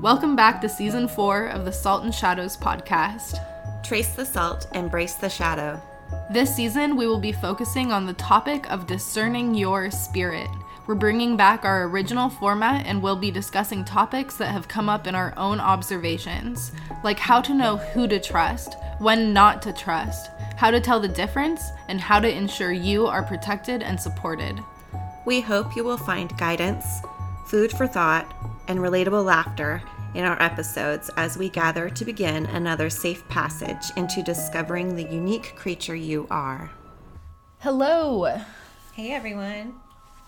Welcome back to season four of the Salt and Shadows podcast. Trace the salt, embrace the shadow. This season, we will be focusing on the topic of discerning your spirit. We're bringing back our original format and we'll be discussing topics that have come up in our own observations, like how to know who to trust, when not to trust, how to tell the difference, and how to ensure you are protected and supported. We hope you will find guidance, food for thought, and relatable laughter in our episodes as we gather to begin another safe passage into discovering the unique creature you are. Hello, Hey everyone.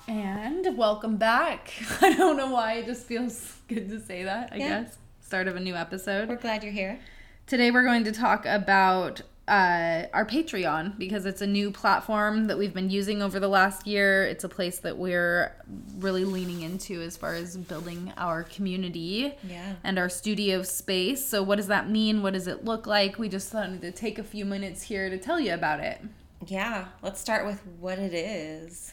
and welcome back. I don't know why, it just feels good to say that, I Yeah. guess. Start of a new episode. We're glad you're here. Today we're going to talk about uh, our Patreon because it's a new platform that we've been using over the last year. It's a place that we're really leaning into as far as building our community Yeah. and our studio space. So, what does that mean? What does it look like? We just wanted to take a few minutes here to tell you about it. Yeah, let's start with what it is.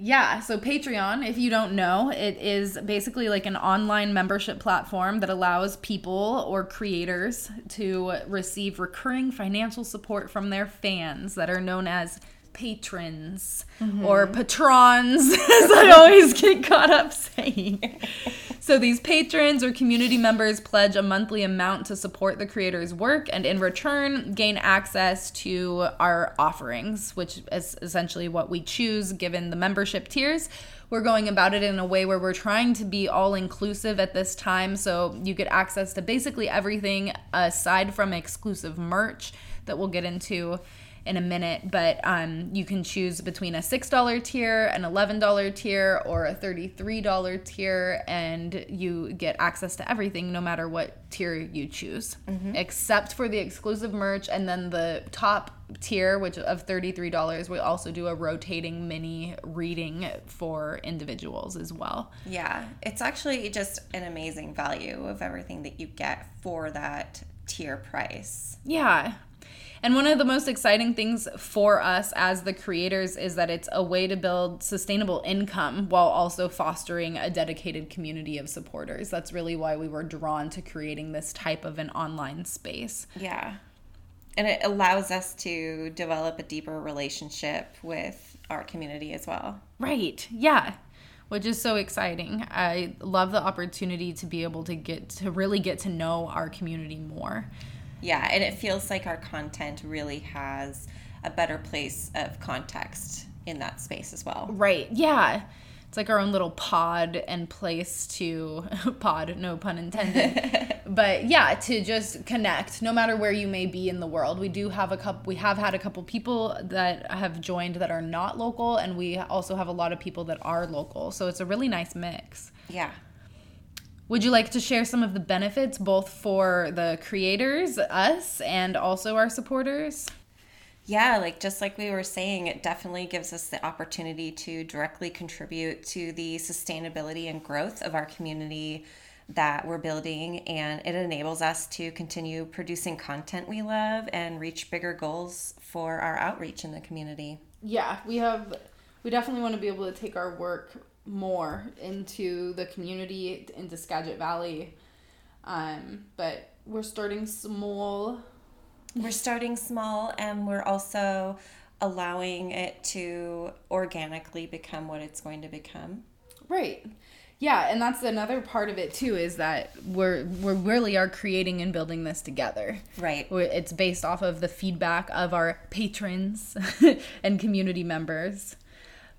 Yeah, so Patreon, if you don't know, it is basically like an online membership platform that allows people or creators to receive recurring financial support from their fans that are known as patrons or mm-hmm. patrons, as I always get caught up saying. So these patrons or community members pledge a monthly amount to support the creator's work and in return gain access to our offerings, which is essentially what we choose given the membership tiers. We're going about it in a way where we're trying to be all inclusive at this time so you get access to basically everything aside from exclusive merch that we'll get into in a minute, but um, you can choose between a $6 tier, an $11 tier, or a $33 tier, and you get access to everything no matter what tier you choose, except for the exclusive merch. And then the top tier, which of $33, we also do a rotating mini reading for individuals as well. Yeah, it's actually just an amazing value of everything that you get for that tier price. Yeah. And one of the most exciting things for us as the creators is that it's a way to build sustainable income while also fostering a dedicated community of supporters. That's really why we were drawn to creating this type of an online space. Yeah. And it allows us to develop a deeper relationship with our community as well. Right. Yeah. Which is so exciting. I love the opportunity to be able to get to really get to know our community more. Yeah, and it feels like our content really has a better place of context in that space as well. Right. Yeah. It's like our own little pod and place to pod, no pun intended. but yeah, to just connect no matter where you may be in the world. We do have a couple we have had a couple people that have joined that are not local and we also have a lot of people that are local. So it's a really nice mix. Yeah. Would you like to share some of the benefits both for the creators, us, and also our supporters? Yeah, like just like we were saying, it definitely gives us the opportunity to directly contribute to the sustainability and growth of our community that we're building. And it enables us to continue producing content we love and reach bigger goals for our outreach in the community. yeah we have we definitely want to be able to take our work more into the community into skagit valley um, but we're starting small We're starting small and we're also allowing it to organically become what it's going to become. right yeah and that's another part of it too is that we're we really are creating and building this together Right. We're- it's based off of the feedback of our patrons and community members.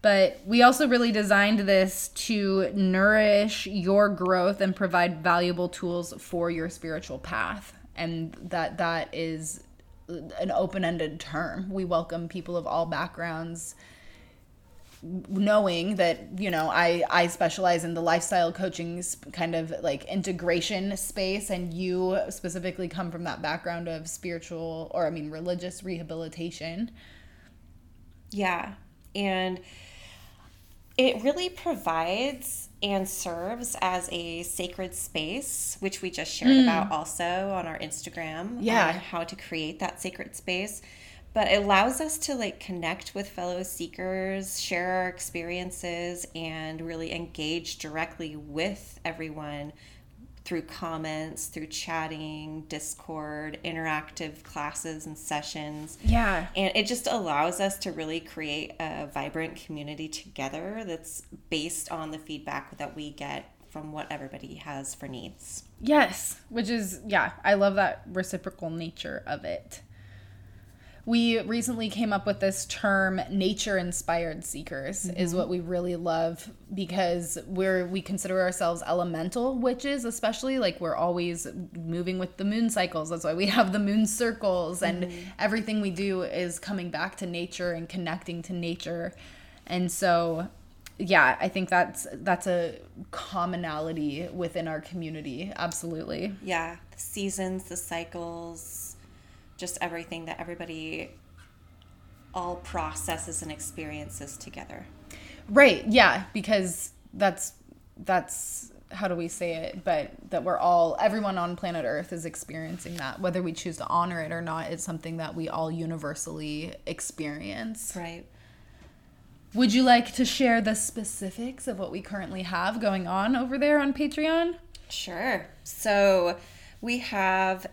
But we also really designed this to nourish your growth and provide valuable tools for your spiritual path. And that that is an open-ended term. We welcome people of all backgrounds knowing that you know i i specialize in the lifestyle coaching kind of like integration space and you specifically come from that background of spiritual or i mean religious rehabilitation Yeah. And it really provides and serves as a sacred space, which we just shared hmm. about also on our Instagram. Yeah. on how to create that sacred space. But it allows us to like connect with fellow seekers, share our experiences, and really engage directly with everyone through comments, through chatting, Discord, interactive classes and sessions. Yeah. And it just allows us to really create a vibrant community together that's based on the feedback that we get from what everybody has for needs. Yes, which is, yeah, I love that reciprocal nature of it. We recently came up with this term nature inspired seekers mm-hmm. is what we really love because we're we consider ourselves elemental witches especially like we're always moving with the moon cycles that's why we have the moon circles and mm-hmm. everything we do is coming back to nature and connecting to nature. And so yeah, I think that's that's a commonality within our community. Absolutely. Yeah, the seasons, the cycles, just everything that everybody all processes and experiences together. Right. Yeah, because that's that's how do we say it but that we're all everyone on planet earth is experiencing that whether we choose to honor it or not it's something that we all universally experience right would you like to share the specifics of what we currently have going on over there on Patreon? Sure. So we have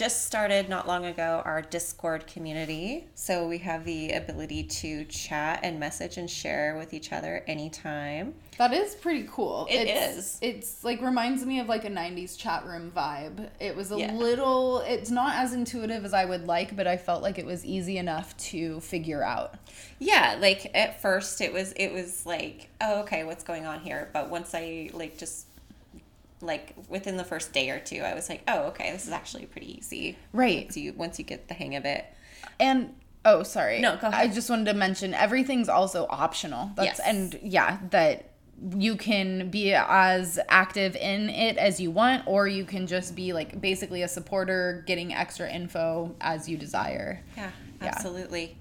just started not long ago our Discord community. So we have the ability to chat and message and share with each other anytime. That is pretty cool. It it's, is. It's like reminds me of like a 90s chat room vibe. It was a yeah. little it's not as intuitive as I would like, but I felt like it was easy enough to figure out. Yeah, like at first it was it was like, oh okay, what's going on here? But once I like just like within the first day or two, I was like, oh, okay, this is actually pretty easy. Right. Once you once you get the hang of it. And oh, sorry. No, go ahead. I just wanted to mention everything's also optional. That's yes. and yeah, that you can be as active in it as you want or you can just be like basically a supporter getting extra info as you desire yeah absolutely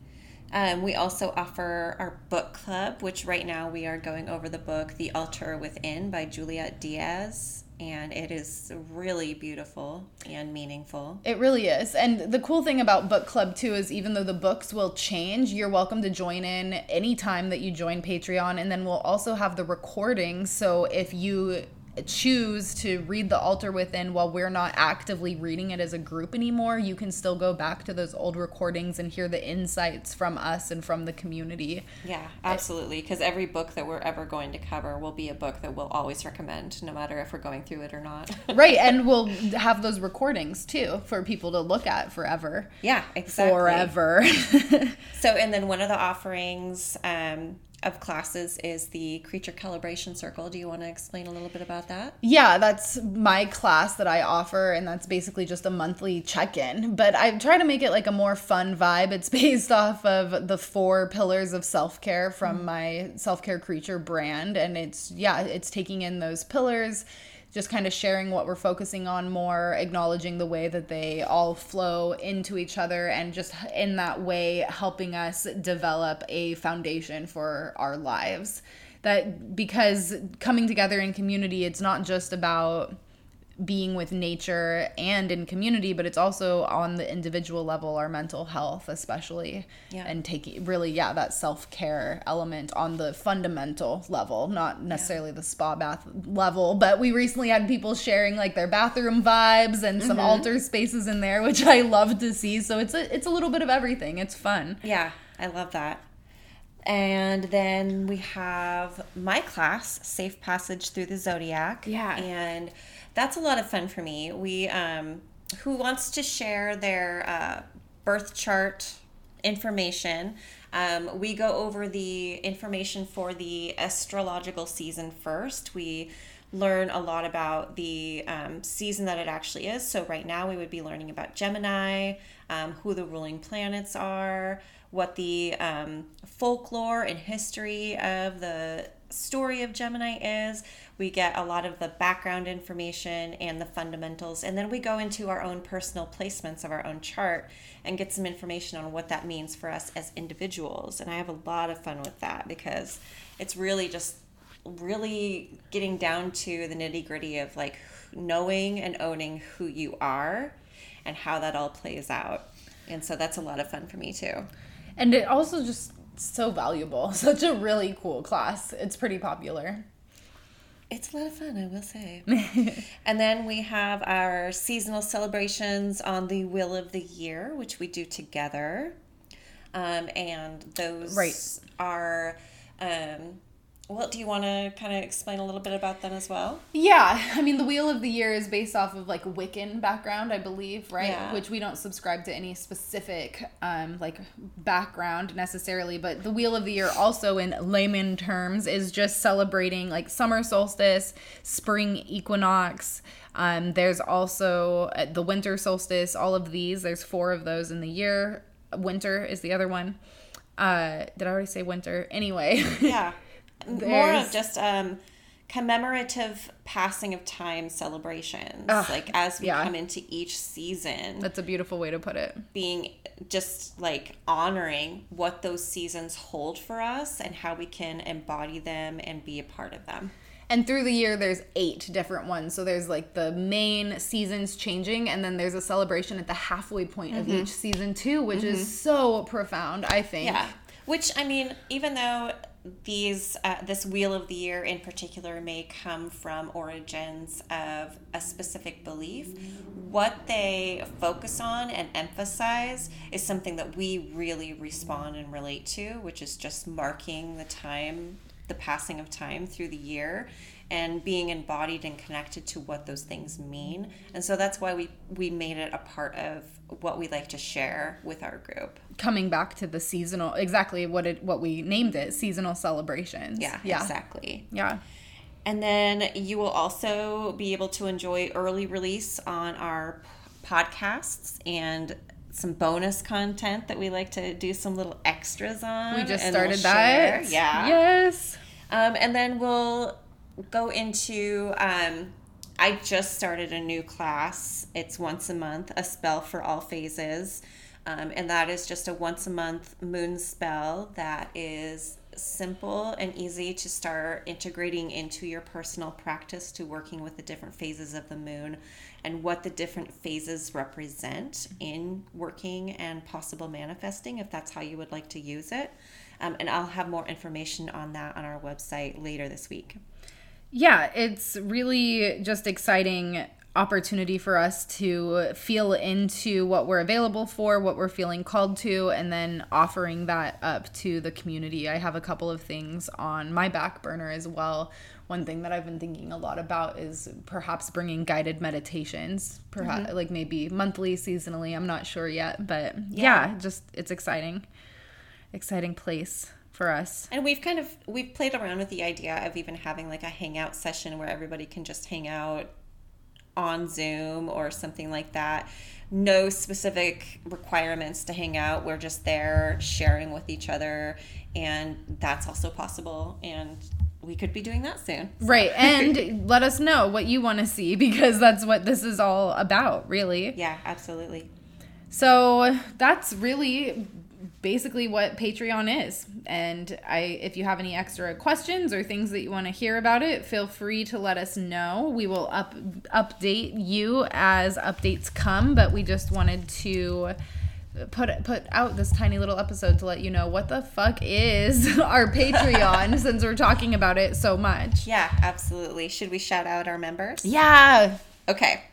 yeah. um, we also offer our book club which right now we are going over the book the altar within by juliet diaz and it is really beautiful and meaningful. It really is. And the cool thing about book club too is even though the books will change, you're welcome to join in anytime that you join Patreon and then we'll also have the recording. so if you choose to read the altar within while we're not actively reading it as a group anymore, you can still go back to those old recordings and hear the insights from us and from the community. Yeah, absolutely. Because every book that we're ever going to cover will be a book that we'll always recommend, no matter if we're going through it or not. right. And we'll have those recordings too for people to look at forever. Yeah, exactly. Forever. so, and then one of the offerings, um, of classes is the creature calibration circle. Do you want to explain a little bit about that? Yeah, that's my class that I offer, and that's basically just a monthly check in. But I try to make it like a more fun vibe. It's based off of the four pillars of self care from mm-hmm. my self care creature brand. And it's, yeah, it's taking in those pillars just kind of sharing what we're focusing on more, acknowledging the way that they all flow into each other, and just in that way helping us develop a foundation for our lives. That because coming together in community, it's not just about being with nature and in community, but it's also on the individual level, our mental health, especially, yeah. and taking really, yeah, that self care element on the fundamental level, not necessarily yeah. the spa bath level. But we recently had people sharing like their bathroom vibes and some mm-hmm. altar spaces in there, which I love to see. So it's a it's a little bit of everything. It's fun. Yeah, I love that. And then we have my class, Safe Passage Through the Zodiac. Yeah. And that's a lot of fun for me. We um, who wants to share their uh, birth chart information. Um, we go over the information for the astrological season first. We learn a lot about the um, season that it actually is. So, right now, we would be learning about Gemini, um, who the ruling planets are, what the um, folklore and history of the story of Gemini is. We get a lot of the background information and the fundamentals, and then we go into our own personal placements of our own chart and get some information on what that means for us as individuals. And I have a lot of fun with that because it's really just really getting down to the nitty gritty of like knowing and owning who you are and how that all plays out. And so that's a lot of fun for me too. And it also just so valuable. Such a really cool class. It's pretty popular. It's a lot of fun, I will say. and then we have our seasonal celebrations on the Wheel of the Year, which we do together. Um, and those Right. are. Um, well, do you want to kind of explain a little bit about them as well? Yeah, I mean, the Wheel of the Year is based off of like Wiccan background, I believe, right? Yeah. Which we don't subscribe to any specific um, like background necessarily, but the Wheel of the Year also in layman terms is just celebrating like summer solstice, spring equinox. Um, there's also uh, the winter solstice. All of these, there's four of those in the year. Winter is the other one. Uh, did I already say winter? Anyway. Yeah. More of just um, commemorative passing of time celebrations. like as we yeah. come into each season. That's a beautiful way to put it. being just like honoring what those seasons hold for us and how we can embody them and be a part of them. And through the year, there's eight different ones. So there's like the main seasons changing, and then there's a celebration at the halfway point of each season too, which is so profound. I think. Yeah. Which I mean, even though these uh, this wheel of the year in particular may come from origins of a specific belief, what they focus on and emphasize is something that we really respond and relate to, which is just marking the time, the passing of time through the year and being embodied and connected to what those things mean. And so that's why we we made it a part of what we like to share with our group. Coming back to the seasonal, exactly what it what we named it, seasonal celebrations. Yeah, Yeah. exactly. Yeah. And then you will also be able to enjoy early release on our podcasts and some bonus content that we like to do some little extras on. We just and we'll started that. share. Yeah. Yes. Um, and then we'll go into. Um, I just started a new class. It's once a month, a spell for all phases. Um, and that is just a once a month moon spell that is simple and easy to start integrating into your personal practice to working with the different phases of the moon and what the different phases represent in working and possible manifesting if that's how you would like to use it. Um, and I'll have more information on that on our website later this week. Yeah, it's really just exciting opportunity for us to feel into what we're available for, what we're feeling called to, and then offering that up to the community. I have a couple of things on my back burner as well. One thing that I've been thinking a lot about is perhaps bringing guided meditations, perhaps mm-hmm. like maybe monthly, seasonally. I'm not sure yet, but yeah, just it's exciting. Exciting place for us. And we've kind of we've played around with the idea of even having like a hangout session where everybody can just hang out on Zoom or something like that. No specific requirements to hang out. We're just there sharing with each other and that's also possible and we could be doing that soon. Right. And let us know what you want to see because that's what this is all about, really. Yeah, absolutely. So that's really basically what Patreon is. And I if you have any extra questions or things that you want to hear about it, feel free to let us know. We will up update you as updates come, but we just wanted to put put out this tiny little episode to let you know what the fuck is our Patreon since we're talking about it so much. Yeah, absolutely. Should we shout out our members? Yeah. Okay.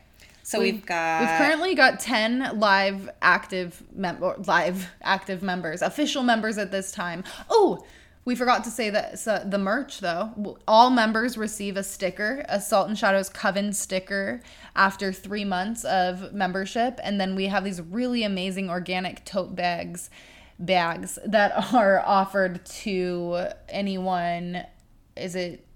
So we've, got We've currently got 10 live active mem- live active members, official members at this time. Oh, we forgot to say that so the merch though. All members receive a sticker, a Salt and Shadows Coven sticker after 3 months of membership and then we have these really amazing organic tote bags bags that are offered to anyone is it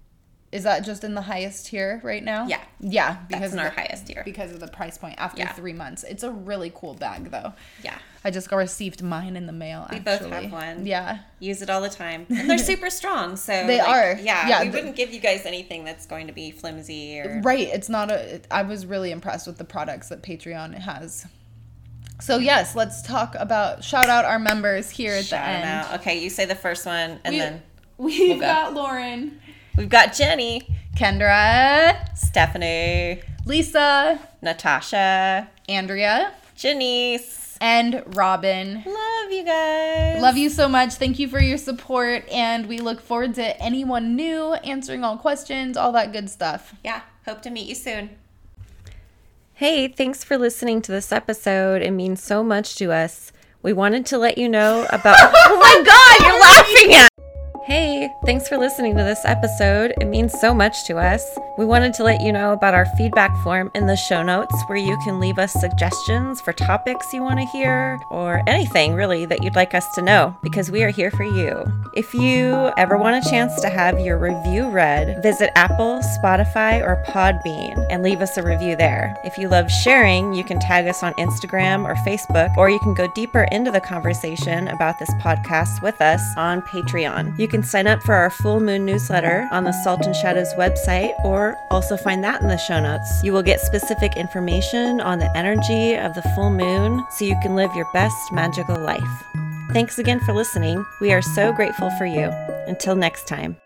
is that just in the highest tier right now? Yeah. Yeah, that's in our the- highest tier. because of the price point after Yeah. three months. It's a really cool bag though. Yeah. I just got received mine in the mail. We actually. both have one. Yeah. use it all the time. And they're super strong. So They like, are. Yeah, Yeah, we the- wouldn't give you guys anything that's going to be flimsy or Right. It's not a. I was really impressed with the products that Patreon has. So yes, let's talk about shout out our members here at shout the end. out. Okay, you say the first one, and We- then We've go. got Lauren, we've got Jenny, Kendra, Stephanie, Lisa, Natasha, Andrea, Janice. and Robin. Love you guys. Love you so much. Thank you for your support. And we look forward to anyone new answering all questions, all that good stuff. Yeah. Hope to meet you soon. Hey, thanks for listening to this episode. It means so much to us. We wanted to let you know about. oh my God, you're laughing at! Hey, thanks for listening to this episode. It means so much to us. We wanted to let you know about our feedback form in the show notes where you can leave us suggestions for topics you want to hear or anything really that you'd like us to know because we are here for you. If you ever want a chance to have your review read, visit Apple, Spotify, or Podbean and leave us a review there. If you love sharing, you can tag us on Instagram or Facebook, or you can go deeper into the conversation about this podcast with us on Patreon. You can sign up for our full moon newsletter on the Salt and Shadows website or also find that in the show notes. You will get specific information on the energy of the full moon so you can live your best magical life. Thanks again for listening. We are so grateful for you. Until next time.